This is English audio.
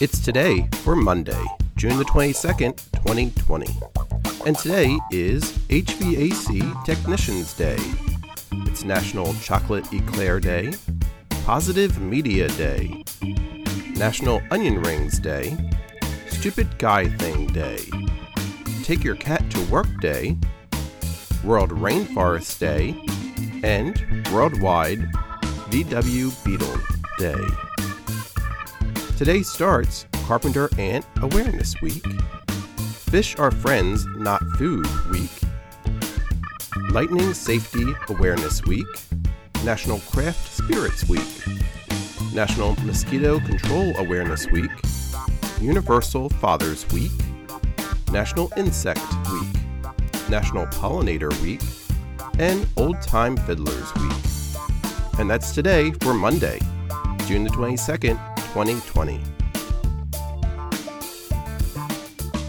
It's today for Monday, June the 22nd, 2020. And today is HVAC Technicians Day. It's National Chocolate Eclair Day, Positive Media Day, National Onion Rings Day, Stupid Guy Thing Day, Take Your Cat to Work Day, World Rainforest Day, and Worldwide VW Beetle Day. Today starts Carpenter Ant Awareness Week, Fish Are Friends Not Food Week, Lightning Safety Awareness Week, National Craft Spirits Week, National Mosquito Control Awareness Week, Universal Fathers Week, National Insect Week, National Pollinator Week, and Old Time Fiddlers Week. And that's today for Monday, June the 22nd, 2020.